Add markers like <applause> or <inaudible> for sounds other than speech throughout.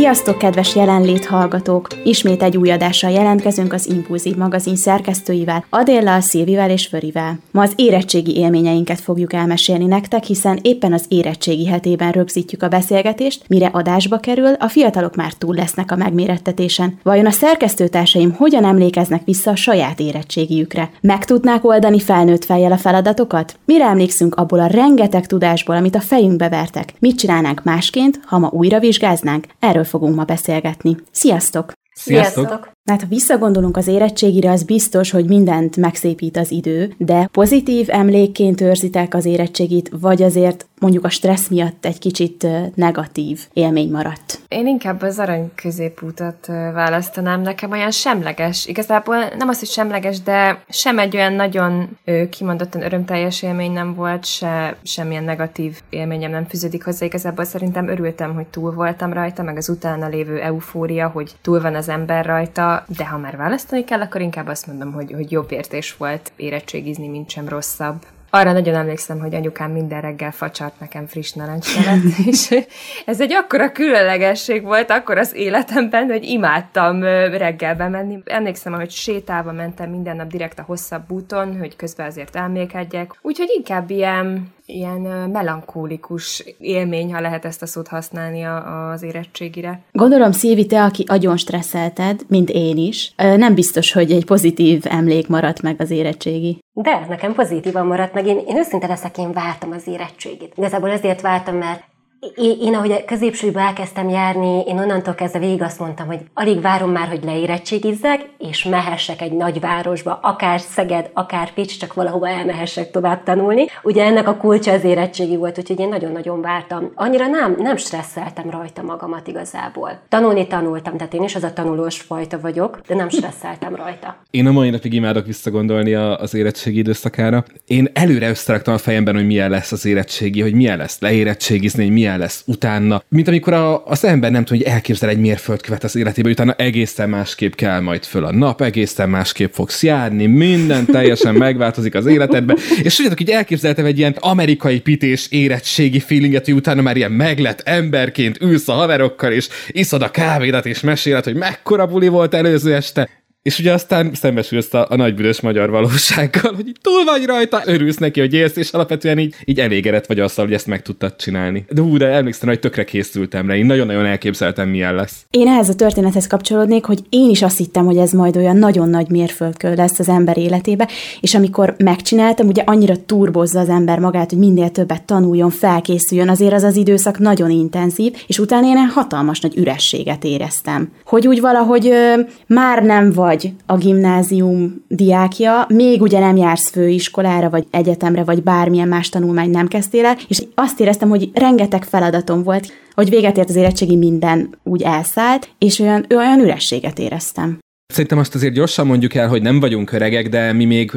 Sziasztok, kedves jelenlét hallgatók! Ismét egy új adással jelentkezünk az Impulzív magazin szerkesztőivel, Adéllal, Szilvivel és Förivel. Ma az érettségi élményeinket fogjuk elmesélni nektek, hiszen éppen az érettségi hetében rögzítjük a beszélgetést, mire adásba kerül, a fiatalok már túl lesznek a megmérettetésen. Vajon a szerkesztőtársaim hogyan emlékeznek vissza a saját érettségiükre? Meg tudnák oldani felnőtt fejjel a feladatokat? Mire emlékszünk abból a rengeteg tudásból, amit a fejünkbe vertek? Mit csinálnánk másként, ha ma újra vizsgáznánk? Erről fogunk ma beszélgetni. Sziasztok! Sziasztok! Hát ha visszagondolunk az érettségire, az biztos, hogy mindent megszépít az idő, de pozitív emlékként őrzitek az érettségit, vagy azért mondjuk a stressz miatt egy kicsit negatív élmény maradt? Én inkább az arany középútat választanám. Nekem olyan semleges, igazából nem az, hogy semleges, de sem egy olyan nagyon kimondottan örömteljes élmény nem volt, se semmilyen negatív élményem nem fűződik hozzá. Igazából szerintem örültem, hogy túl voltam rajta, meg az utána lévő eufória, hogy túl van az ember rajta, de ha már választani kell, akkor inkább azt mondom, hogy, hogy jobb értés volt érettségizni, mint sem rosszabb. Arra nagyon emlékszem, hogy anyukám minden reggel facsart nekem friss narancslevet, <laughs> és ez egy akkora különlegesség volt akkor az életemben, hogy imádtam reggelbe menni. Emlékszem, hogy sétálva mentem minden nap direkt a hosszabb úton, hogy közben azért elmékedjek. Úgyhogy inkább ilyen ilyen melankólikus élmény, ha lehet ezt a szót használni az érettségire. Gondolom, Szilvi, te, aki agyon stresszelted, mint én is, nem biztos, hogy egy pozitív emlék maradt meg az érettségi. De, nekem pozitívan maradt meg. Én, én őszinte leszek, én vártam az érettségit. Igazából azért vártam, mert én, én ahogy középsőbe elkezdtem járni, én onnantól kezdve végig azt mondtam, hogy alig várom már, hogy leérettségizzek, és mehessek egy nagyvárosba, akár Szeged, akár Pécs, csak valahova elmehessek tovább tanulni. Ugye ennek a kulcsa az érettségi volt, úgyhogy én nagyon-nagyon vártam. Annyira nem, nem stresszeltem rajta magamat igazából. Tanulni tanultam, tehát én is az a tanulós fajta vagyok, de nem stresszeltem rajta. Én a mai napig imádok visszagondolni az érettségi időszakára. Én előre összeraktam a fejemben, hogy milyen lesz az érettségi, hogy milyen lesz leérettségizni, hogy milyen milyen lesz utána. Mint amikor a, az ember nem tudom, hogy elképzel egy mérföldkövet az életébe, utána egészen másképp kell majd föl a nap, egészen másképp fogsz járni, minden teljesen <laughs> megváltozik az életedben. És tudjátok, így elképzeltem egy ilyen amerikai pités érettségi feelinget, hogy utána már ilyen meglett emberként ülsz a haverokkal, és iszod a kávédat, és meséled, hogy mekkora buli volt előző este. És ugye aztán szembesülsz a, a nagybüdös magyar valósággal, hogy túl vagy rajta, örülsz neki, hogy élsz, és alapvetően így, így elégedett vagy azzal, hogy ezt meg tudtad csinálni. De hú, de emlékszem, hogy tökre készültem rá, én nagyon-nagyon elképzeltem, milyen lesz. Én ehhez a történethez kapcsolódnék, hogy én is azt hittem, hogy ez majd olyan nagyon nagy mérföldkő lesz az ember életébe, és amikor megcsináltam, ugye annyira turbozza az ember magát, hogy minél többet tanuljon, felkészüljön, azért az az időszak nagyon intenzív, és utána én hatalmas nagy ürességet éreztem. Hogy úgy valahogy ö, már nem vagy vagy a gimnázium diákja, még ugye nem jársz főiskolára, vagy egyetemre, vagy bármilyen más tanulmány nem kezdtél el, és azt éreztem, hogy rengeteg feladatom volt, hogy véget ért az érettségi minden úgy elszállt, és olyan, olyan ürességet éreztem. Szerintem azt azért gyorsan mondjuk el, hogy nem vagyunk öregek, de mi még,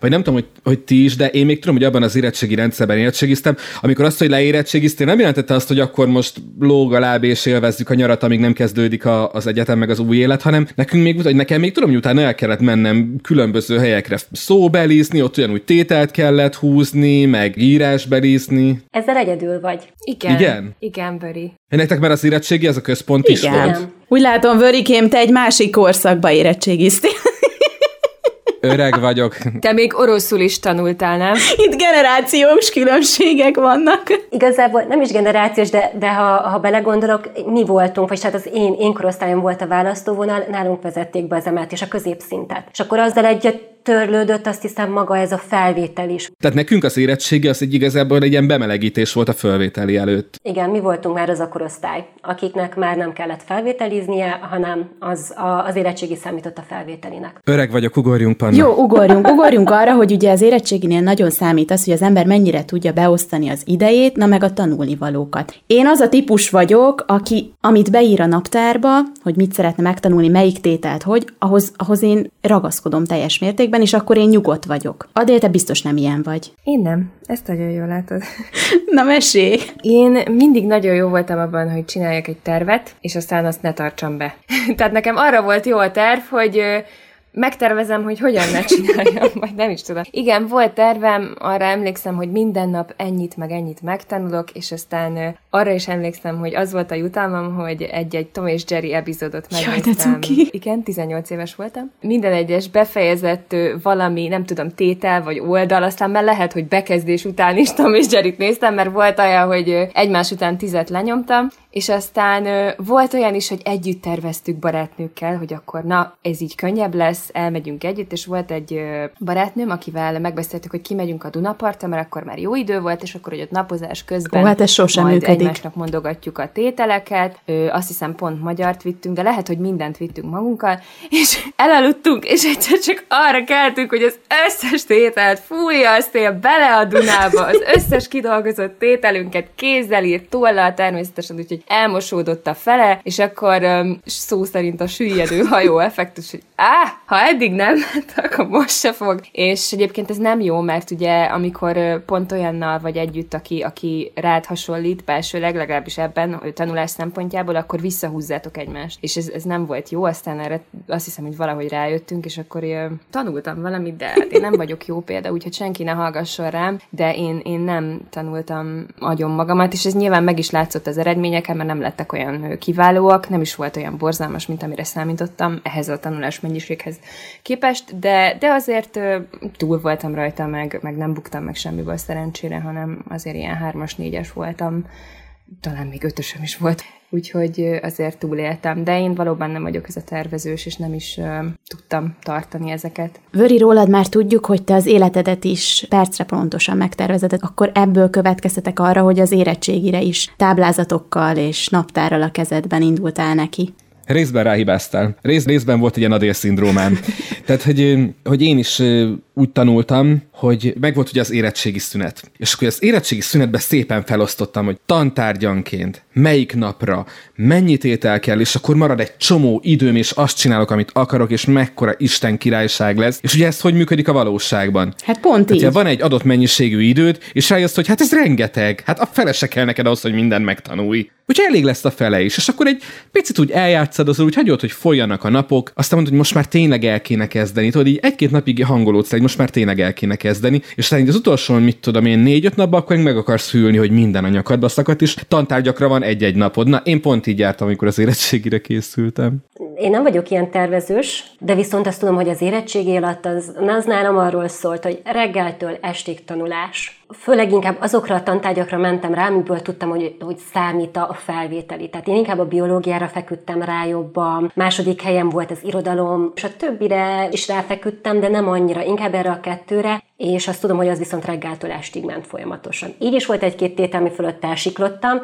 vagy nem tudom, hogy, hogy ti is, de én még tudom, hogy abban az érettségi rendszerben érettségiztem, amikor azt, hogy leérettségiztél, nem jelentette azt, hogy akkor most lóg a láb és élvezzük a nyarat, amíg nem kezdődik a, az egyetem meg az új élet, hanem nekünk még, vagy nekem még tudom, hogy utána el kellett mennem különböző helyekre szóbelizni, ott ugyanúgy tételt kellett húzni, meg írásbelizni. Ezzel egyedül vagy. Igen. Igen? Igen, Böri. Nektek már az érettségi, ez a központ Igen. is volt? Úgy látom, Vörikém, te egy másik korszakba érettségiztél. <laughs> Öreg vagyok. Te még oroszul is tanultál, nem? Itt generációs különbségek vannak. Igazából nem is generációs, de, de ha, ha belegondolok, mi voltunk, vagy hát az én, én korosztályom volt a választóvonal, nálunk vezették be az emelt és a középszintet. És akkor azzal egyet törlődött azt hiszem maga ez a felvétel is. Tehát nekünk az érettségi az egy igazából egy ilyen bemelegítés volt a felvételi előtt. Igen, mi voltunk már az a korosztály, akiknek már nem kellett felvételiznie, hanem az, a, az érettségi számított a felvételinek. Öreg vagyok, ugorjunk, Panna. Jó, ugorjunk, ugorjunk arra, hogy ugye az érettséginél nagyon számít az, hogy az ember mennyire tudja beosztani az idejét, na meg a tanulnivalókat. Én az a típus vagyok, aki, amit beír a naptárba, hogy mit szeretne megtanulni, melyik tételt, hogy, ahhoz, ahhoz én ragaszkodom teljes mértékben, és akkor én nyugodt vagyok. Adél, te biztos nem ilyen vagy. Én nem. Ezt nagyon jól látod. <laughs> Na, mesélj! Én mindig nagyon jó voltam abban, hogy csináljak egy tervet, és aztán azt ne tartsam be. <laughs> Tehát nekem arra volt jó a terv, hogy megtervezem, hogy hogyan ne csináljam, majd nem is tudom. Igen, volt tervem, arra emlékszem, hogy minden nap ennyit meg ennyit megtanulok, és aztán arra is emlékszem, hogy az volt a jutalmam, hogy egy-egy Tom és Jerry epizódot megnéztem. Jaj, Igen, 18 éves voltam. Minden egyes befejezett valami, nem tudom, tétel vagy oldal, aztán már lehet, hogy bekezdés után is Tom és Jerryt néztem, mert volt olyan, hogy egymás után tizet lenyomtam, és aztán ö, volt olyan is, hogy együtt terveztük barátnőkkel, hogy akkor na, ez így könnyebb lesz, elmegyünk együtt, és volt egy ö, barátnőm, akivel megbeszéltük, hogy kimegyünk a Dunapartra, mert akkor már jó idő volt, és akkor, hogy ott napozás közben Ó, hát ez sosem majd működik. egymásnak mondogatjuk a tételeket, ö, azt hiszem pont magyart vittünk, de lehet, hogy mindent vittünk magunkkal, és <laughs> elaludtunk, és egyszer csak arra keltünk, hogy az összes tételt fújja a szél bele a Dunába, az összes kidolgozott tételünket kézzel írt, tollal természetesen, úgyhogy elmosódott a fele, és akkor um, szó szerint a süllyedő hajó effektus, hogy á, ha eddig nem, akkor most se fog. És egyébként ez nem jó, mert ugye amikor pont olyannal vagy együtt, aki, aki rád hasonlít, belsőleg, legalábbis ebben tanulás szempontjából, akkor visszahúzzátok egymást. És ez, ez nem volt jó, aztán erre azt hiszem, hogy valahogy rájöttünk, és akkor ö, tanultam valamit, de hát én nem vagyok jó példa, úgyhogy senki ne hallgasson rám, de én, én nem tanultam agyon magamat, és ez nyilván meg is látszott az eredményeken, mert nem lettek olyan kiválóak, nem is volt olyan borzalmas, mint amire számítottam ehhez a tanulás mennyiséghez képest, de, de azért túl voltam rajta, meg, meg nem buktam meg semmiből szerencsére, hanem azért ilyen hármas, négyes voltam, talán még ötösöm is volt, úgyhogy azért túléltem, de én valóban nem vagyok ez a tervezős, és nem is ö, tudtam tartani ezeket. Vöri, rólad már tudjuk, hogy te az életedet is percre pontosan megtervezed, akkor ebből következtetek arra, hogy az érettségire is táblázatokkal és naptárral a kezedben indultál neki. Részben ráhibáztál. Rész, részben volt egy ilyen adél-szindrómám. Tehát, hogy, hogy én is úgy tanultam, hogy megvolt ugye az érettségi szünet. És akkor az érettségi szünetben szépen felosztottam, hogy tantárgyanként, melyik napra, mennyit étel kell, és akkor marad egy csomó időm, és azt csinálok, amit akarok, és mekkora Isten királyság lesz. És ugye ez hogy működik a valóságban? Hát pont így. Tehát, van egy adott mennyiségű időd, és rájössz, hogy hát ez rengeteg. Hát a fele se kell neked ahhoz, hogy mindent megtanulj. Úgyhogy elég lesz a fele is. És akkor egy picit úgy eljátszad, az úgy hagyod, hogy folyjanak a napok, aztán mondod, hogy most már tényleg el kéne kezdeni. Tudod, így egy-két napig hangolódsz, hogy most már tényleg el kéne kezdeni. És így az utolsó, mit tudom én, négy-öt napban, akkor meg akarsz hűlni, hogy minden a nyakadba szakadt, és tantárgyakra van egy-egy napod. Na, én pont így jártam, amikor az érettségire készültem. Én nem vagyok ilyen tervezős, de viszont azt tudom, hogy az érettségi alatt az, az nálam arról szólt, hogy reggeltől estig tanulás. Főleg inkább azokra a tantárgyakra mentem rá, amiből tudtam, hogy, hogy számít a felvételi. Tehát én inkább a biológiára feküdtem rá jobban, második helyen volt az irodalom, és a többire is ráfeküdtem, de nem annyira, inkább erre a kettőre, és azt tudom, hogy az viszont reggeltől estig ment folyamatosan. Így is volt egy-két tétel, ami fölött elsiklottam,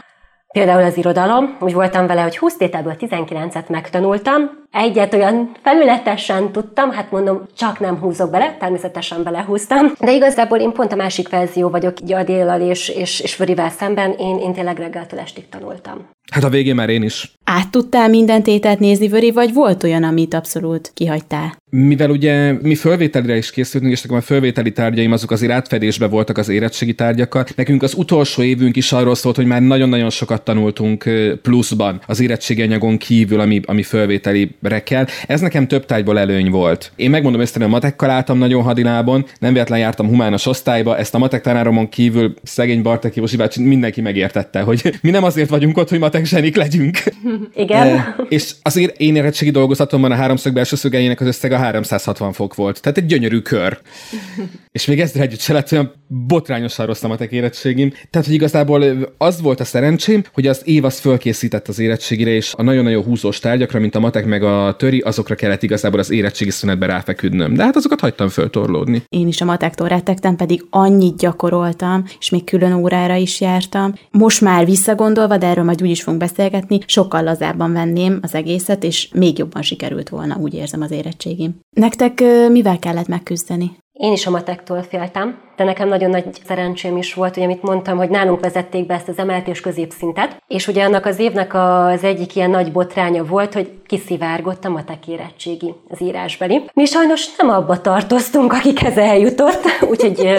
Például az irodalom, úgy voltam vele, hogy 20 tételből 19-et megtanultam, egyet olyan felületesen tudtam, hát mondom, csak nem húzok bele, természetesen belehúztam, de igazából én pont a másik verzió vagyok, így Adéllal és, és, és Förivel szemben, én, én tényleg reggeltől estig tanultam. Hát a végén már én is. Át tudtál minden tételt nézni, Vöri, vagy volt olyan, amit abszolút kihagytál? Mivel ugye mi fölvételire is készültünk, és nekem a fölvételi tárgyaim azok azért átfedésbe voltak az érettségi tárgyakkal. Nekünk az utolsó évünk is arról szólt, hogy már nagyon-nagyon sokat tanultunk pluszban az érettségi anyagon kívül, ami, ami fölvételire kell. Ez nekem több tárgyból előny volt. Én megmondom őszintén, a matekkal álltam nagyon hadilábon, nem véletlen jártam humános osztályba, ezt a matek tanáromon kívül szegény Bartek Józsi bácsi mindenki megértette, hogy mi nem azért vagyunk ott, hogy matek zsenik legyünk. <laughs> Igen? E, és azért én érettségi dolgozatomban a háromszög belső szögeinek az összeg a 360 fok volt. Tehát egy gyönyörű kör. <laughs> és még ezzel együtt se lett olyan botrányosan rossz a matek érettségim. Tehát, hogy igazából az volt a szerencsém, hogy az év az fölkészített az érettségire, és a nagyon-nagyon húzós tárgyakra, mint a matek meg a töri, azokra kellett igazából az érettségi szünetbe ráfeküdnöm. De hát azokat hagytam föltorlódni. Én is a matektól rettegtem, pedig annyit gyakoroltam, és még külön órára is jártam. Most már visszagondolva, de erről majd úgy is fogunk beszélgetni, sokkal lazábban venném az egészet, és még jobban sikerült volna, úgy érzem az érettségim. Nektek mivel kellett megküzdeni? Én is a matektól féltem, de nekem nagyon nagy szerencsém is volt, hogy amit mondtam, hogy nálunk vezették be ezt az emelt középszintet, és ugye annak az évnek az egyik ilyen nagy botránya volt, hogy kiszivárgott a matek érettségi, az írásbeli. Mi sajnos nem abba tartoztunk, akikhez eljutott, <laughs> úgyhogy <laughs>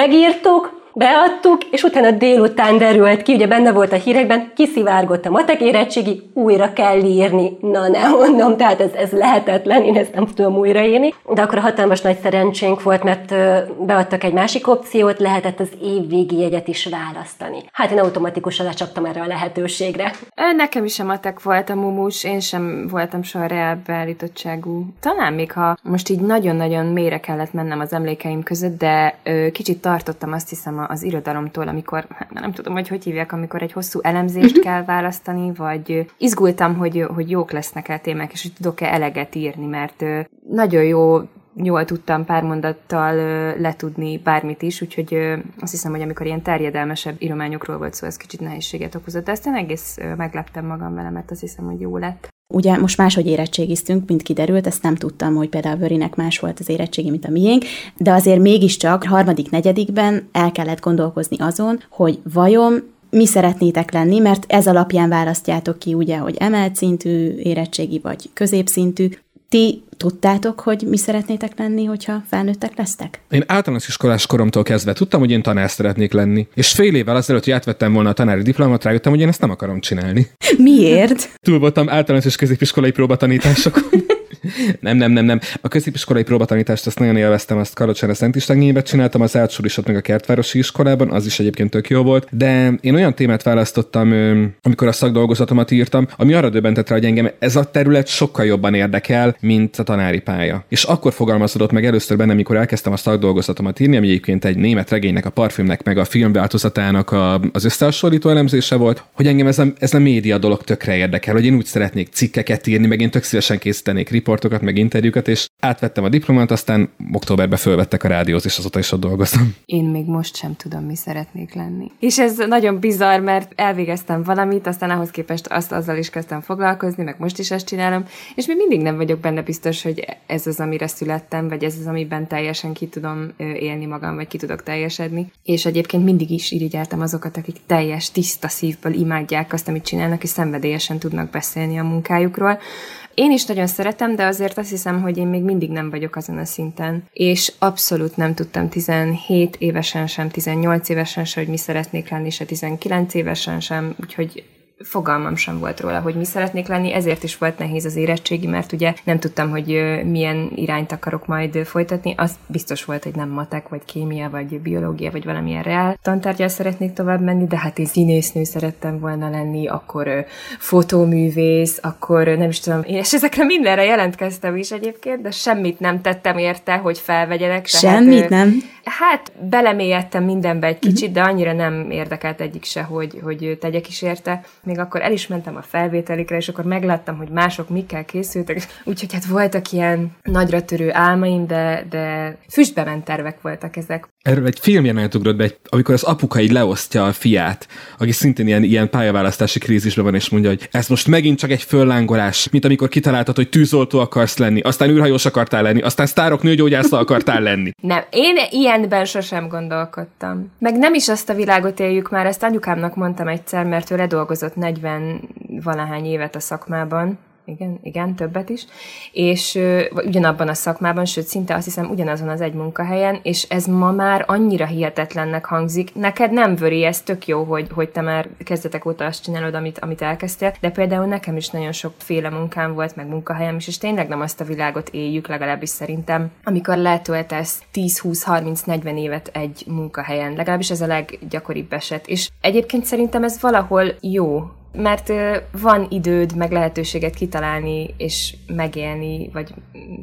megírtuk, beadtuk, és utána délután derült ki, ugye benne volt a hírekben, kiszivárgott a matek érettségi, újra kell írni. Na ne mondom, tehát ez, ez lehetetlen, én ezt nem tudom újraírni. De akkor a hatalmas nagy szerencsénk volt, mert beadtak egy másik opciót, lehetett az évvégi jegyet is választani. Hát én automatikusan lecsaptam erre a lehetőségre. Nekem is a matek volt a mumus, én sem voltam soha reálbeállítottságú. Talán még ha most így nagyon-nagyon mélyre kellett mennem az emlékeim között, de ö, kicsit tartottam azt hiszem az irodalomtól, amikor, hát nem tudom, hogy hogy hívják, amikor egy hosszú elemzést uh-huh. kell választani, vagy izgultam, hogy, hogy jók lesznek el témák, és hogy tudok-e eleget írni, mert nagyon jó jól tudtam pár mondattal letudni bármit is, úgyhogy azt hiszem, hogy amikor ilyen terjedelmesebb írományokról volt szó, ez kicsit nehézséget okozott, de ezt én egész megleptem magam vele, mert azt hiszem, hogy jó lett. Ugye most máshogy érettségiztünk, mint kiderült, ezt nem tudtam, hogy például Vörinek más volt az érettségi, mint a miénk, de azért mégiscsak harmadik, negyedikben el kellett gondolkozni azon, hogy vajon mi szeretnétek lenni, mert ez alapján választjátok ki ugye, hogy emelt szintű érettségi vagy középszintű. Ti tudtátok, hogy mi szeretnétek lenni, hogyha felnőttek lesztek? Én általános iskolás koromtól kezdve tudtam, hogy én tanár szeretnék lenni. És fél évvel azelőtt, hogy átvettem volna a tanári diplomát, rájöttem, hogy én ezt nem akarom csinálni. Miért? Túl voltam általános és középiskolai próbatanításokon. <laughs> nem, nem, nem, nem. A középiskolai próbatanítást azt nagyon élveztem, azt Kalocsán a Szent István csináltam, az átsorisot meg a Kertvárosi iskolában, az is egyébként tök jó volt, de én olyan témát választottam, amikor a szakdolgozatomat írtam, ami arra döbbentett rá, hogy engem ez a terület sokkal jobban érdekel, mint a tanári pálya. És akkor fogalmazódott meg először bennem, amikor elkezdtem a szakdolgozatomat írni, ami egyébként egy német regénynek, a parfümnek, meg a filmváltozatának a, az összehasonlító elemzése volt, hogy engem ez a, ez a média dolog tökre érdekel, hogy én úgy szeretnék cikkeket írni, meg én tök szívesen készítenék riportokat, meg interjúkat, és átvettem a diplomát, aztán októberben fölvettek a rádióz, és azóta is ott dolgoztam. Én még most sem tudom, mi szeretnék lenni. És ez nagyon bizarr, mert elvégeztem valamit, aztán ahhoz képest azt azzal is kezdtem foglalkozni, meg most is ezt csinálom, és még mindig nem vagyok benne biztos, hogy ez az, amire születtem, vagy ez az, amiben teljesen ki tudom élni magam, vagy ki tudok teljesedni. És egyébként mindig is irigyeltem azokat, akik teljes, tiszta szívből imádják azt, amit csinálnak, és szenvedélyesen tudnak beszélni a munkájukról. Én is nagyon szeretem, de azért azt hiszem, hogy én még mindig nem vagyok azon a szinten. És abszolút nem tudtam 17 évesen sem, 18 évesen sem, hogy mi szeretnék lenni, se 19 évesen sem, úgyhogy fogalmam sem volt róla, hogy mi szeretnék lenni, ezért is volt nehéz az érettségi, mert ugye nem tudtam, hogy milyen irányt akarok majd folytatni. Az biztos volt, hogy nem matek, vagy kémia, vagy biológia, vagy valamilyen reál tantárgyal szeretnék tovább menni, de hát én színésznő szerettem volna lenni, akkor fotóművész, akkor nem is tudom, és ezekre mindenre jelentkeztem is egyébként, de semmit nem tettem érte, hogy felvegyenek. Semmit nem? Hát belemélyedtem mindenbe egy kicsit, de annyira nem érdekelt egyik se, hogy, hogy tegyek is érte még akkor el is mentem a felvételikre, és akkor megláttam, hogy mások mikkel készültek, úgyhogy hát voltak ilyen nagyra törő álmaim, de, de füstbe ment tervek voltak ezek. Erről egy filmjelenet ugrott be, amikor az apuka így leosztja a fiát, aki szintén ilyen, ilyen pályaválasztási krízisben van, és mondja, hogy ez most megint csak egy föllángolás, mint amikor kitaláltad, hogy tűzoltó akarsz lenni, aztán űrhajós akartál lenni, aztán sztárok nőgyógyásza akartál lenni. Nem, én ilyenben sosem gondolkodtam. Meg nem is azt a világot éljük már, ezt anyukámnak mondtam egyszer, mert ő ledolgozott 40 valahány évet a szakmában, igen, igen, többet is, és ö, ugyanabban a szakmában, sőt, szinte azt hiszem ugyanazon az egy munkahelyen, és ez ma már annyira hihetetlennek hangzik. Neked nem vöri, ez tök jó, hogy, hogy te már kezdetek óta azt csinálod, amit, amit elkezdtél, de például nekem is nagyon sokféle munkám volt, meg munkahelyem is, és tényleg nem azt a világot éljük, legalábbis szerintem, amikor letöltesz 10-20-30-40 évet egy munkahelyen, legalábbis ez a leggyakoribb eset. És egyébként szerintem ez valahol jó, mert van időd, meg lehetőséget kitalálni, és megélni, vagy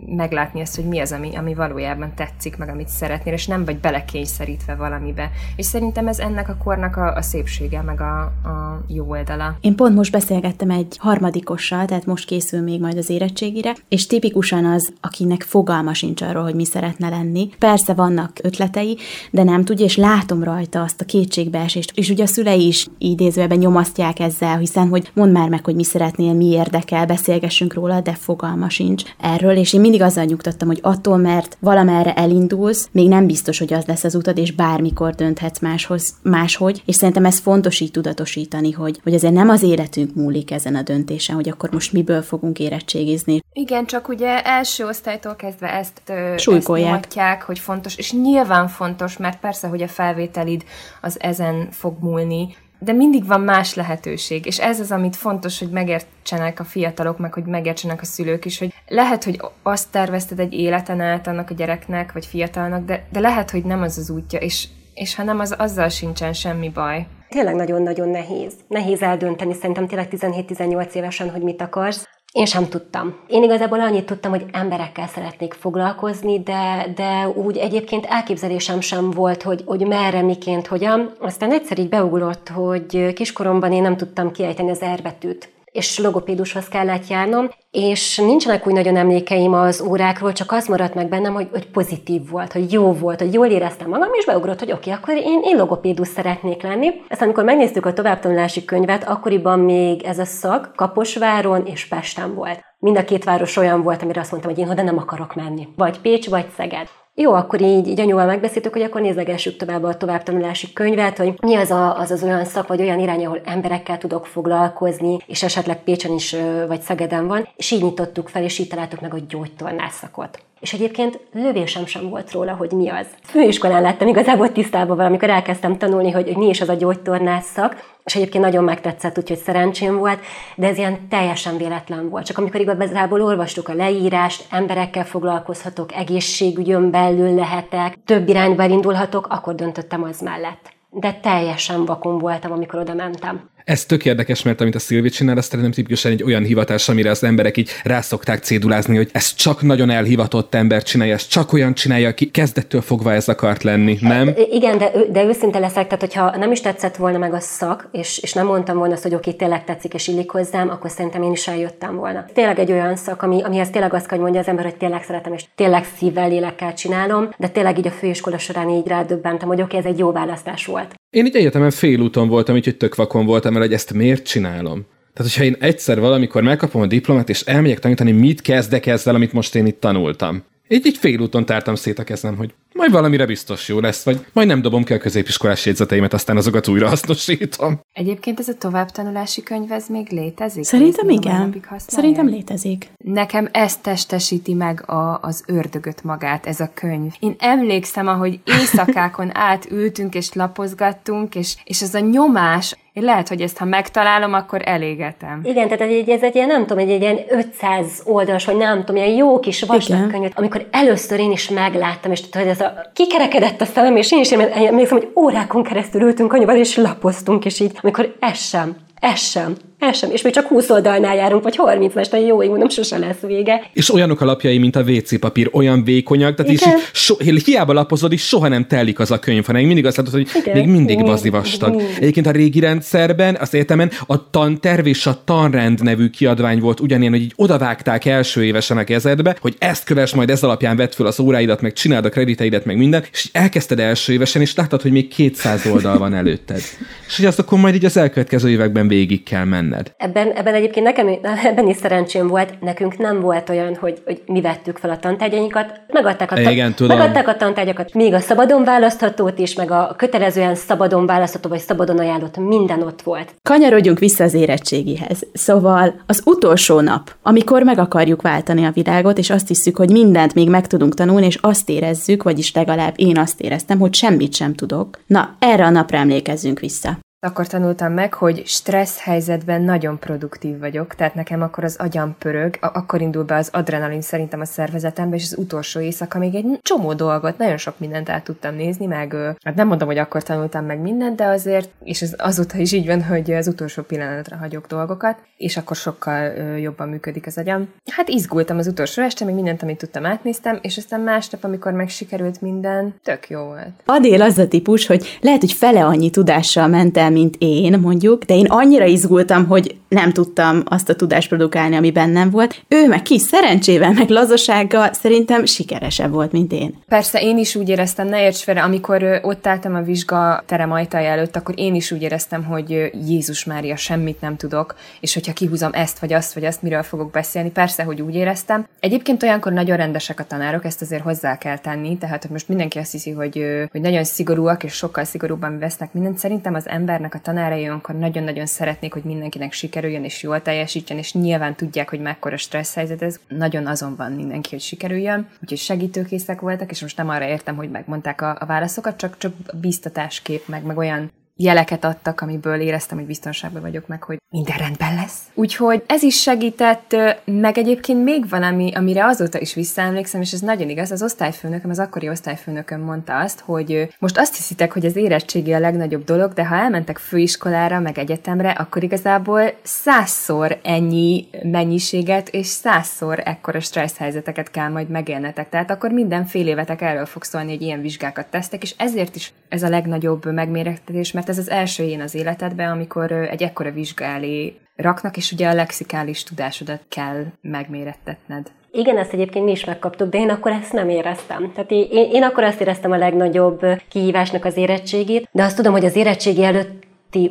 meglátni ezt, hogy mi az, ami, ami valójában tetszik, meg amit szeretnél, és nem vagy belekényszerítve valamibe. És szerintem ez ennek a kornak a, a szépsége, meg a, a jó oldala. Én pont most beszélgettem egy harmadikossal, tehát most készül még majd az érettségire, és tipikusan az, akinek fogalma sincs arról, hogy mi szeretne lenni. Persze vannak ötletei, de nem tudja, és látom rajta azt a kétségbeesést. És ugye a szülei is idézőben nyomasztják ezzel, el, hiszen hogy mondd már meg, hogy mi szeretnél, mi érdekel, beszélgessünk róla, de fogalma sincs erről, és én mindig azzal nyugtattam, hogy attól, mert valamerre elindulsz, még nem biztos, hogy az lesz az utad, és bármikor dönthetsz máshoz, máshogy, és szerintem ez fontos így tudatosítani, hogy, hogy azért nem az életünk múlik ezen a döntésen, hogy akkor most miből fogunk érettségizni. Igen, csak ugye első osztálytól kezdve ezt, Súlykolják. ezt nyomatják, hogy fontos, és nyilván fontos, mert persze, hogy a felvételid az ezen fog múlni, de mindig van más lehetőség, és ez az, amit fontos, hogy megértsenek a fiatalok, meg hogy megértsenek a szülők is, hogy lehet, hogy azt tervezted egy életen át annak a gyereknek, vagy fiatalnak, de, de lehet, hogy nem az az útja, és, és ha nem, az, azzal sincsen semmi baj. Tényleg nagyon-nagyon nehéz. Nehéz eldönteni szerintem tényleg 17-18 évesen, hogy mit akarsz. Én sem tudtam. Én igazából annyit tudtam, hogy emberekkel szeretnék foglalkozni, de, de úgy egyébként elképzelésem sem volt, hogy, hogy merre, miként, hogyan. Aztán egyszer így beugrott, hogy kiskoromban én nem tudtam kiejteni az erbetűt és logopédushoz kellett járnom, és nincsenek úgy nagyon emlékeim az órákról, csak az maradt meg bennem, hogy, hogy pozitív volt, hogy jó volt, hogy jól éreztem magam, és beugrott, hogy oké, okay, akkor én, én logopédus szeretnék lenni. Ezt amikor megnéztük a továbbtanulási könyvet, akkoriban még ez a szak Kaposváron és Pesten volt. Mind a két város olyan volt, amire azt mondtam, hogy én oda nem akarok menni. Vagy Pécs, vagy Szeged. Jó, akkor így, így anyuval megbeszéltük, hogy akkor nézegessük tovább a továbbtanulási könyvet, hogy mi az, a, az az olyan szak, vagy olyan irány, ahol emberekkel tudok foglalkozni, és esetleg Pécsen is, vagy Szegeden van, és így nyitottuk fel, és így találtuk meg a gyógytornászakot. És egyébként lövésem sem volt róla, hogy mi az. Főiskolán láttam igazából tisztában valamikor elkezdtem tanulni, hogy, hogy mi is az a gyógytornász szak, és egyébként nagyon megtetszett, úgyhogy szerencsém volt, de ez ilyen teljesen véletlen volt. Csak amikor igazából olvastuk a leírást, emberekkel foglalkozhatok, egészségügyön belül lehetek, több irányba indulhatok, akkor döntöttem az mellett. De teljesen vakon voltam, amikor oda mentem. Ez tök érdekes, mert amit a Szilvi csinál, az szerintem tipikusan egy olyan hivatás, amire az emberek így rászokták cédulázni, hogy ez csak nagyon elhivatott ember csinálja, ez csak olyan csinálja, aki kezdettől fogva ez akart lenni, nem? Igen, de, de őszinte leszek, tehát hogyha nem is tetszett volna meg a szak, és, és nem mondtam volna azt, hogy oké, tényleg tetszik és illik hozzám, akkor szerintem én is eljöttem volna. Tényleg egy olyan szak, ami, amihez tényleg azt kell, hogy mondja az ember, hogy tényleg szeretem, és tényleg szívvel, lélekkel csinálom, de tényleg így a főiskola során így rádöbbentem, hogy oké, ez egy jó választás volt. Én így egyetemen félúton voltam, úgyhogy tök vakon voltam, mert hogy ezt miért csinálom. Tehát, hogyha én egyszer valamikor megkapom a diplomát, és elmegyek tanítani, mit kezdek ezzel, amit most én itt tanultam. Így, így félúton tártam szét a kezem, hogy majd valamire biztos jó lesz, vagy majd nem dobom ki a középiskolás jegyzeteimet, aztán azokat újra hasznosítom. Egyébként ez a továbbtanulási könyv, ez még létezik? Szerintem igen. Szerintem létezik. Nekem ezt testesíti meg a, az ördögöt magát, ez a könyv. Én emlékszem, ahogy éjszakákon <laughs> átültünk és lapozgattunk, és, és ez a nyomás, én lehet, hogy ezt ha megtalálom, akkor elégetem. Igen, tehát ez, ez egy ilyen, nem tudom, egy, egy ilyen 500 oldalas, vagy nem tudom, ilyen jó kis vastag könyv, amikor először én is megláttam, és tudod, ez a, kikerekedett a szemem, és én is emlékszem, hogy órákon keresztül ültünk anyuval, és lapoztunk, és így, amikor ez sem, ez sem, ez sem. És még csak 20 oldalnál járunk, vagy 30, mert jó, én mondom, sose lesz vége. És olyanok a lapjai, mint a WC papír, olyan vékonyak, tehát is so, hiába lapozod, és soha nem telik az a könyv, hanem mindig azt látod, hogy Igen. még mindig bazi vastag. Egyébként a régi rendszerben, az egyetemen a tanterv és a tanrend nevű kiadvány volt ugyanilyen, hogy így odavágták első évesen a kezedbe, hogy ezt köves, majd ez alapján vett föl az óráidat, meg csináld a krediteidet, meg minden, és elkezdted első évesen, és láttad, hogy még 200 oldal van előtted. És hogy azt akkor majd így az elkövetkező években végig kell menned benned. Ebben, ebben egyébként nekem ebben is szerencsém volt, nekünk nem volt olyan, hogy, hogy mi vettük fel a tantárgyainkat. Megadták a, ta- Igen, tudom. megadták a tantárgyakat, még a szabadon választhatót is, meg a kötelezően szabadon választható vagy szabadon ajánlott, minden ott volt. Kanyarodjunk vissza az érettségihez. Szóval az utolsó nap, amikor meg akarjuk váltani a világot, és azt hiszük, hogy mindent még meg tudunk tanulni, és azt érezzük, vagyis legalább én azt éreztem, hogy semmit sem tudok. Na, erre a napra emlékezzünk vissza akkor tanultam meg, hogy stressz helyzetben nagyon produktív vagyok, tehát nekem akkor az agyam pörög, akkor indul be az adrenalin szerintem a szervezetembe, és az utolsó éjszaka még egy csomó dolgot, nagyon sok mindent el tudtam nézni, meg hát nem mondom, hogy akkor tanultam meg mindent, de azért, és ez azóta is így van, hogy az utolsó pillanatra hagyok dolgokat, és akkor sokkal jobban működik az agyam. Hát izgultam az utolsó este, még mindent, amit tudtam, átnéztem, és aztán másnap, amikor megsikerült minden, tök jó volt. Adél az a típus, hogy lehet, hogy fele annyi tudással mentem mint én, mondjuk, de én annyira izgultam, hogy nem tudtam azt a tudást produkálni, ami bennem volt. Ő meg kis szerencsével, meg lazasággal szerintem sikeresebb volt, mint én. Persze én is úgy éreztem, ne érts félre, amikor ott álltam a vizsga terem ajtaja előtt, akkor én is úgy éreztem, hogy Jézus Mária, semmit nem tudok, és hogyha kihúzom ezt, vagy azt, vagy azt, miről fogok beszélni, persze, hogy úgy éreztem. Egyébként olyankor nagyon rendesek a tanárok, ezt azért hozzá kell tenni, tehát hogy most mindenki azt hiszi, hogy, hogy nagyon szigorúak, és sokkal szigorúbban vesznek mindent. Szerintem az embernek a tanárai olyankor nagyon-nagyon szeretnék, hogy mindenkinek sikerüljön, és jól teljesítsen, és nyilván tudják, hogy mekkora stressz helyzet ez. Nagyon azon van mindenki, hogy sikerüljön, úgyhogy segítőkészek voltak, és most nem arra értem, hogy megmondták a, a válaszokat, csak, csak biztatáskép, meg, meg olyan jeleket adtak, amiből éreztem, hogy biztonságban vagyok meg, hogy minden rendben lesz. Úgyhogy ez is segített, meg egyébként még valami, amire azóta is visszaemlékszem, és ez nagyon igaz, az osztályfőnököm, az akkori osztályfőnököm mondta azt, hogy most azt hiszitek, hogy az érettségi a legnagyobb dolog, de ha elmentek főiskolára, meg egyetemre, akkor igazából százszor ennyi mennyiséget, és százszor ekkora stressz helyzeteket kell majd megélnetek. Tehát akkor minden fél évetek erről fog szólni, hogy ilyen vizsgákat tesztek, és ezért is ez a legnagyobb megmérettetés, mert ez az első én az életedben, amikor egy ekkora vizsga elé raknak, és ugye a lexikális tudásodat kell megmérettetned. Igen, ezt egyébként mi is megkaptuk, de én akkor ezt nem éreztem. Tehát én, én akkor azt éreztem a legnagyobb kihívásnak az érettségét, de azt tudom, hogy az érettségi előtt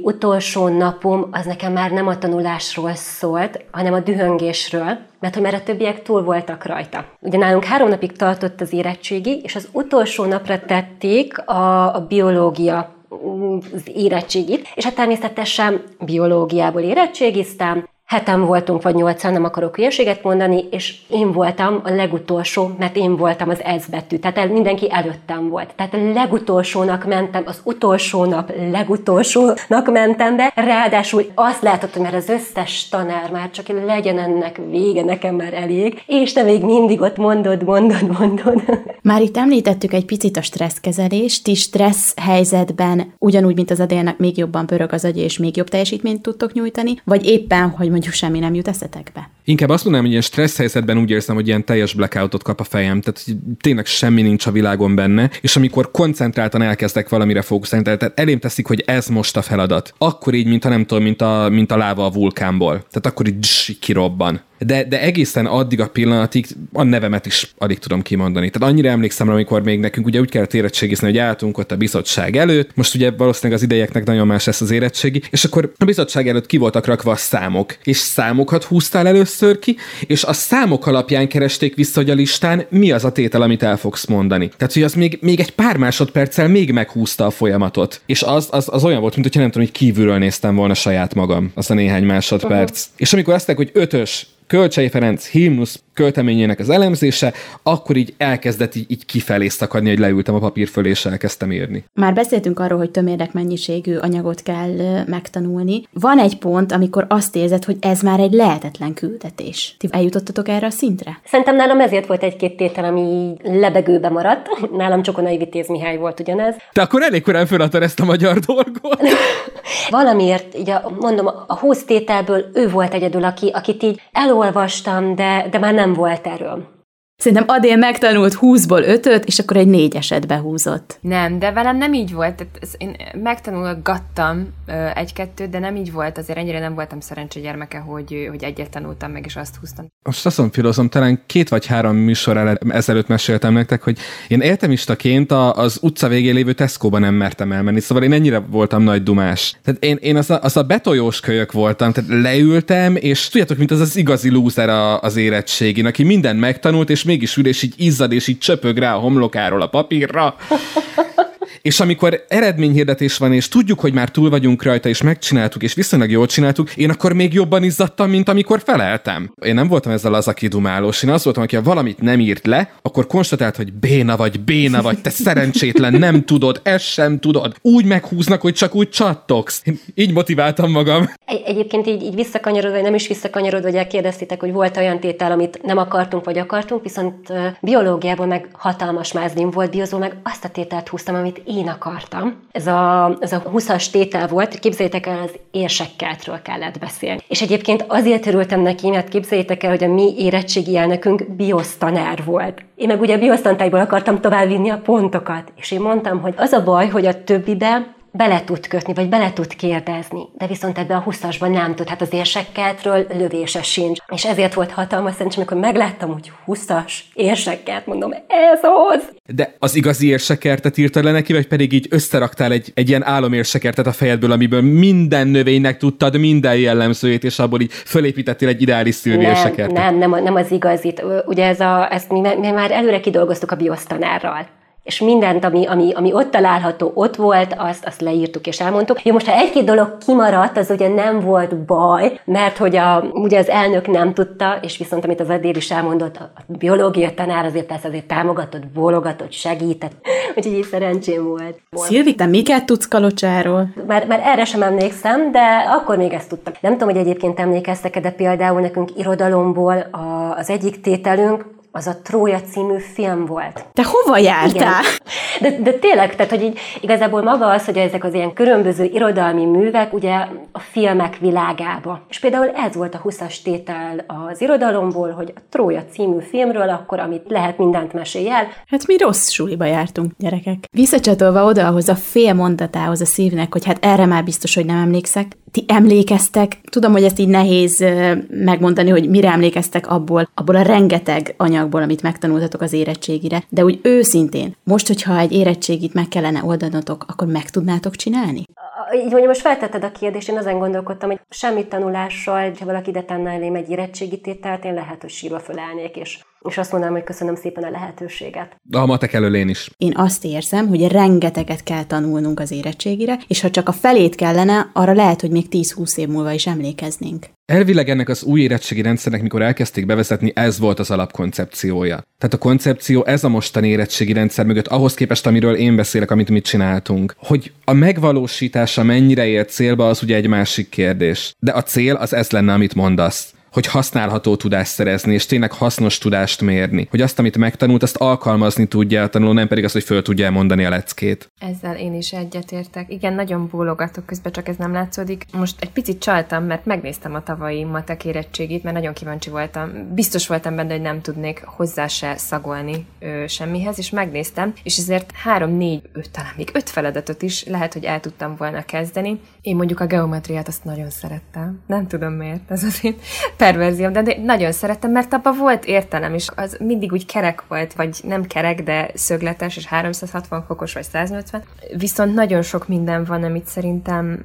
utolsó napom az nekem már nem a tanulásról szólt, hanem a dühöngésről, mert hogy már a többiek túl voltak rajta. Ugye nálunk három napig tartott az érettségi, és az utolsó napra tették a, a biológia az érettségit, és hát természetesen biológiából érettségiztem, heten voltunk, vagy nyolcan, nem akarok hülyeséget mondani, és én voltam a legutolsó, mert én voltam az ez betű. Tehát el, mindenki előttem volt. Tehát a legutolsónak mentem, az utolsó nap legutolsónak mentem be. Ráadásul azt hogy már az összes tanár már csak legyen ennek vége, nekem már elég, és te még mindig ott mondod, mondod, mondod. <laughs> Már itt említettük egy picit a stresszkezelést, ti stressz helyzetben ugyanúgy, mint az adélnek még jobban pörög az agy, és még jobb teljesítményt tudtok nyújtani, vagy éppen, hogy mondjuk semmi nem jut eszetekbe. Inkább azt mondanám, hogy ilyen stressz helyzetben úgy érzem, hogy ilyen teljes blackoutot kap a fejem, tehát hogy tényleg semmi nincs a világon benne, és amikor koncentráltan elkezdek valamire fókuszálni, tehát elém teszik, hogy ez most a feladat, akkor így, mint a nem tudom, mint a, mint a láva a vulkánból. Tehát akkor így, dzs, kirobban de, de egészen addig a pillanatig a nevemet is alig tudom kimondani. Tehát annyira emlékszem, amikor még nekünk ugye úgy kellett érettségizni, hogy álltunk ott a bizottság előtt, most ugye valószínűleg az idejeknek nagyon más lesz az érettségi, és akkor a bizottság előtt ki voltak rakva a számok, és számokat húztál először ki, és a számok alapján keresték vissza, hogy a listán mi az a tétel, amit el fogsz mondani. Tehát, hogy az még, még egy pár másodperccel még meghúzta a folyamatot. És az, az, az olyan volt, mintha nem tudom, hogy kívülről néztem volna saját magam, az a néhány másodperc. Uh-huh. És amikor azt hogy ötös, Kölcsei Ferenc himnusz költeményének az elemzése, akkor így elkezdett így, így kifelé szakadni, hogy leültem a papír fölé, és elkezdtem írni. Már beszéltünk arról, hogy tömérek mennyiségű anyagot kell megtanulni. Van egy pont, amikor azt érzed, hogy ez már egy lehetetlen küldetés. Ti eljutottatok erre a szintre? Szerintem nálam ezért volt egy-két tétel, ami lebegőbe maradt. <laughs> Nálam Csokonai Vitéz Mihály volt ugyanez. Te akkor elég korán föladtad ezt a magyar dolgot. <laughs> Valamiért, ugye mondom, a húsz tételből ő volt egyedül, aki, akit így elolvastam, de, de már nem volt erőm. Szerintem Adél megtanult 20-ból 5 és akkor egy négyeset behúzott. Nem, de velem nem így volt. Tehát én megtanulgattam egy-kettőt, de nem így volt. Azért ennyire nem voltam szerencsé gyermeke, hogy, hogy egyet tanultam meg, és azt húztam. Most azt filozom, talán két vagy három műsor ezelőtt meséltem nektek, hogy én értemistaként az utca végén lévő Tesco-ba nem mertem elmenni, szóval én ennyire voltam nagy dumás. Tehát én, én az, a, az a betojós kölyök voltam, tehát leültem, és tudjátok, mint az az igazi lúzer az érettségén, aki mindent megtanult, és mégis ül, és így izzad, és így csöpög rá a homlokáról a papírra. És amikor eredményhirdetés van, és tudjuk, hogy már túl vagyunk rajta, és megcsináltuk, és viszonylag jól csináltuk, én akkor még jobban izzadtam, mint amikor feleltem. Én nem voltam ezzel az, aki dumálós. Én az voltam, aki ha valamit nem írt le, akkor konstatált, hogy béna vagy, béna vagy, te szerencsétlen, nem tudod, ezt sem tudod. Úgy meghúznak, hogy csak úgy csattogsz. Én így motiváltam magam. Egy, egyébként így, így visszakanyarodva, nem is visszakanyarodva, hogy elkérdeztétek, hogy volt olyan tétel, amit nem akartunk, vagy akartunk, viszont biológiából meg hatalmas mázlim volt, biozó meg azt a tételt húztam, amit én akartam. Ez a, ez a 20-as tétel volt, képzeljétek el, az érsekkeltről kellett beszélni. És egyébként azért örültem neki, mert képzeljétek el, hogy a mi érettségi elnökünk biosztanár volt. Én meg ugye biosztantályból akartam továbbvinni a pontokat, és én mondtam, hogy az a baj, hogy a többibe bele tud kötni, vagy bele tud kérdezni, de viszont ebbe a 20-asban nem tud, hát az érsekkeltről lövése sincs. És ezért volt hatalmas, szerintem, amikor megláttam, hogy 20-as érsekkelt, mondom, ez az! De az igazi érsekertet írta le neki, vagy pedig így összeraktál egy, egy ilyen álomérsekertet a fejedből, amiből minden növénynek tudtad minden jellemzőjét, és abból így fölépítettél egy ideális szűrű nem, nem, nem, nem az igazit. Ugye ez a, ezt mi, mi már előre kidolgoztuk a biosztanárral és mindent, ami, ami, ami ott található, ott volt, azt, azt leírtuk és elmondtuk. Jó, most ha egy-két dolog kimaradt, az ugye nem volt baj, mert hogy a, ugye az elnök nem tudta, és viszont amit az Adél is elmondott, a biológia tanár azért persze azért támogatott, bólogatott, segített, <laughs> úgyhogy így szerencsém volt. Szilvi, te miket tudsz kalocsáról? Már, már erre sem emlékszem, de akkor még ezt tudtam. Nem tudom, hogy egyébként emlékeztek de például nekünk irodalomból a, az egyik tételünk, az a Trója című film volt. Te hova jártál? De, de tényleg, tehát hogy így igazából maga az, hogy ezek az ilyen különböző irodalmi művek ugye a filmek világába. És például ez volt a 20-as tétel az irodalomból, hogy a Trója című filmről, akkor amit lehet mindent mesélj el. Hát mi rossz suliba jártunk, gyerekek. Visszacsatolva oda ahhoz a fél mondatához a szívnek, hogy hát erre már biztos, hogy nem emlékszek ti emlékeztek, tudom, hogy ezt így nehéz megmondani, hogy mire emlékeztek abból, abból a rengeteg anyagból, amit megtanultatok az érettségire, de úgy őszintén, most, hogyha egy érettségit meg kellene oldanotok, akkor meg tudnátok csinálni? Így mondja, most feltetted a kérdést, én azon gondolkodtam, hogy semmi tanulással, ha valaki ide tenne elém egy érettségi tételt, én lehet, hogy sírva fölállnék, és és azt mondanám, hogy köszönöm szépen a lehetőséget. A matek elől én is. Én azt érzem, hogy rengeteget kell tanulnunk az érettségire, és ha csak a felét kellene, arra lehet, hogy még 10-20 év múlva is emlékeznénk. Elvileg ennek az új érettségi rendszernek, mikor elkezdték bevezetni, ez volt az alapkoncepciója. Tehát a koncepció ez a mostani érettségi rendszer mögött, ahhoz képest, amiről én beszélek, amit mit csináltunk. Hogy a megvalósítása mennyire ér célba, az ugye egy másik kérdés. De a cél az ez lenne, amit mondasz hogy használható tudást szerezni, és tényleg hasznos tudást mérni. Hogy azt, amit megtanult, azt alkalmazni tudja a tanuló, nem pedig azt, hogy föl tudja mondani a leckét. Ezzel én is egyetértek. Igen, nagyon bólogatok közben, csak ez nem látszódik. Most egy picit csaltam, mert megnéztem a tavalyi matek érettségét, mert nagyon kíváncsi voltam. Biztos voltam benne, hogy nem tudnék hozzá se szagolni ö, semmihez, és megnéztem, és ezért három, négy, öt, talán még öt feladatot is lehet, hogy el tudtam volna kezdeni. Én mondjuk a geometriát azt nagyon szerettem. Nem tudom miért, ez az én perverzióm, de, de nagyon szerettem, mert abban volt értelem, és az mindig úgy kerek volt, vagy nem kerek, de szögletes, és 360 fokos, vagy 180. Viszont nagyon sok minden van, amit szerintem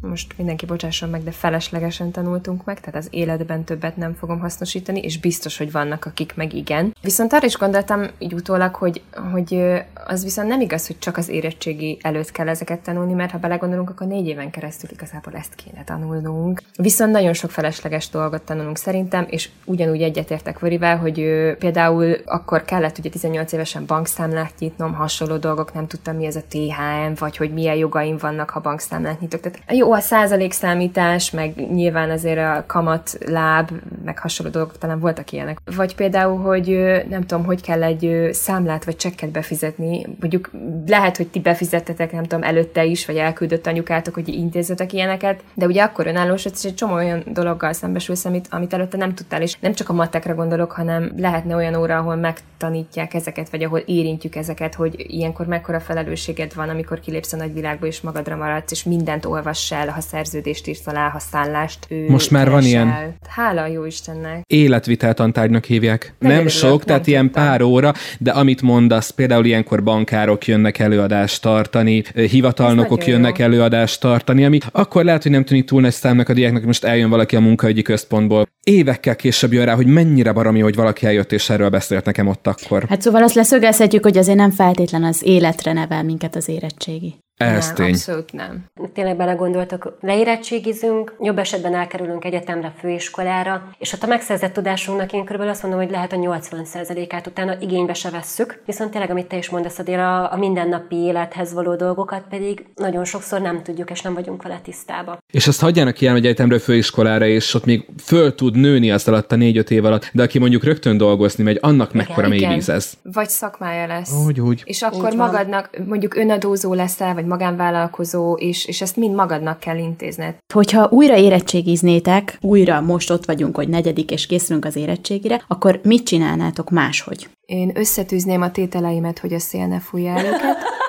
most mindenki bocsásson meg, de feleslegesen tanultunk meg, tehát az életben többet nem fogom hasznosítani, és biztos, hogy vannak, akik meg igen. Viszont arra is gondoltam így utólag, hogy, hogy az viszont nem igaz, hogy csak az érettségi előtt kell ezeket tanulni, mert ha belegondolunk, akkor négy éven keresztül igazából ezt kéne tanulnunk. Viszont nagyon sok felesleges dolgot tanulunk szerintem, és ugyanúgy egyetértek Vörivel, hogy például akkor kellett ugye 18 évesen bankszámlát nyitnom, hasonló dolgok, nem tudtam mi ez a THM, vagy hogy milyen jogaim vannak, ha bankszámlát nyitok. Tehát jó, a százalékszámítás, meg nyilván azért a kamat, láb, meg hasonló dolgok talán voltak ilyenek. Vagy például, hogy nem tudom, hogy kell egy számlát vagy csekket befizetni. Mondjuk lehet, hogy ti befizettetek, nem tudom, előtte is, vagy elküldött anyukátok, hogy intézetek ilyeneket, de ugye akkor önállós, és egy csomó olyan dologgal szembesülsz, amit, amit előtte nem tudtál, és nem csak a matekre gondolok, hanem lehetne olyan óra, ahol megtanítják ezeket, vagy ahol érintjük ezeket, hogy ilyenkor mekkora felelősséged van, amikor kilépsz a nagyvilágba, és magadra maradsz, és mindent olvass el, ha szerződést írsz alá, ha szállást ő Most már van ilyen. Hála jó Istennek. Életviteltantárgynak hívják. Nem, nem sok, nem tehát ilyen pár óra, de amit mondasz, például ilyenkor bankárok jönnek előadást tartani, hivatalnokok jönnek jó. előadást tartani, ami akkor lehet, hogy nem tűnik túl nagy számnak a diáknak, most eljön valaki a munkaügyi központból. Évekkel később jön rá, hogy mennyire baromi, hogy valaki eljött és erről beszélt nekem ott akkor. Hát szóval azt leszögezhetjük, hogy azért nem feltétlen az életre nevel minket az érettségi. Ez nem, tény. abszolút nem. Tényleg belegondoltak, leérettségizünk, jobb esetben elkerülünk egyetemre, főiskolára, és ott a megszerzett tudásunknak én körülbelül azt mondom, hogy lehet a 80%-át utána igénybe se vesszük, viszont tényleg, amit te is mondasz, Adél, a, a mindennapi élethez való dolgokat pedig nagyon sokszor nem tudjuk, és nem vagyunk vele tisztába. És azt hagyjanak ki egy egyetemről főiskolára, és ott még föl tud nőni az alatt a négy-öt év alatt, de aki mondjuk rögtön dolgozni megy, annak igen, mekkora mély víz ez. Vagy szakmája lesz. Úgy, úgy. És akkor magadnak mondjuk önadózó leszel, vagy magánvállalkozó, és, és ezt mind magadnak kell intézned. Hogyha újra érettségiznétek, újra most ott vagyunk, hogy negyedik, és készülünk az érettségire, akkor mit csinálnátok máshogy? Én összetűzném a tételeimet, hogy a szél ne fújja el őket. <laughs>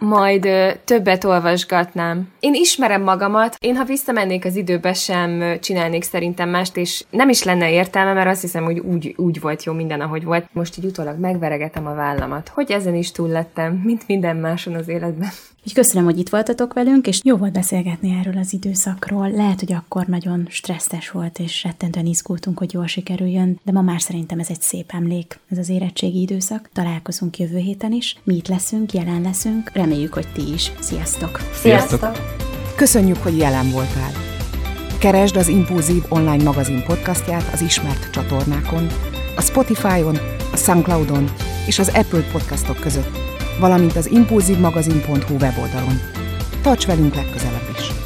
majd ö, többet olvasgatnám. Én ismerem magamat, én ha visszamennék az időbe sem csinálnék szerintem mást, és nem is lenne értelme, mert azt hiszem, hogy úgy, úgy volt jó minden, ahogy volt. Most így utólag megveregetem a vállamat, hogy ezen is túl lettem, mint minden máson az életben. Úgy köszönöm, hogy itt voltatok velünk, és jó volt beszélgetni erről az időszakról. Lehet, hogy akkor nagyon stresszes volt, és rettentően izgultunk, hogy jól sikerüljön, de ma már szerintem ez egy szép emlék, ez az érettségi időszak. Találkozunk jövő héten is. Mi itt leszünk, jelen leszünk. Reméljük, hogy ti is. Sziasztok! Sziasztok! Köszönjük, hogy jelen voltál. Keresd az Impulzív online magazin podcastját az ismert csatornákon, a Spotify-on, a Soundcloud-on és az Apple podcastok között, valamint az impulzívmagazin.hu weboldalon. Tarts velünk legközelebb is!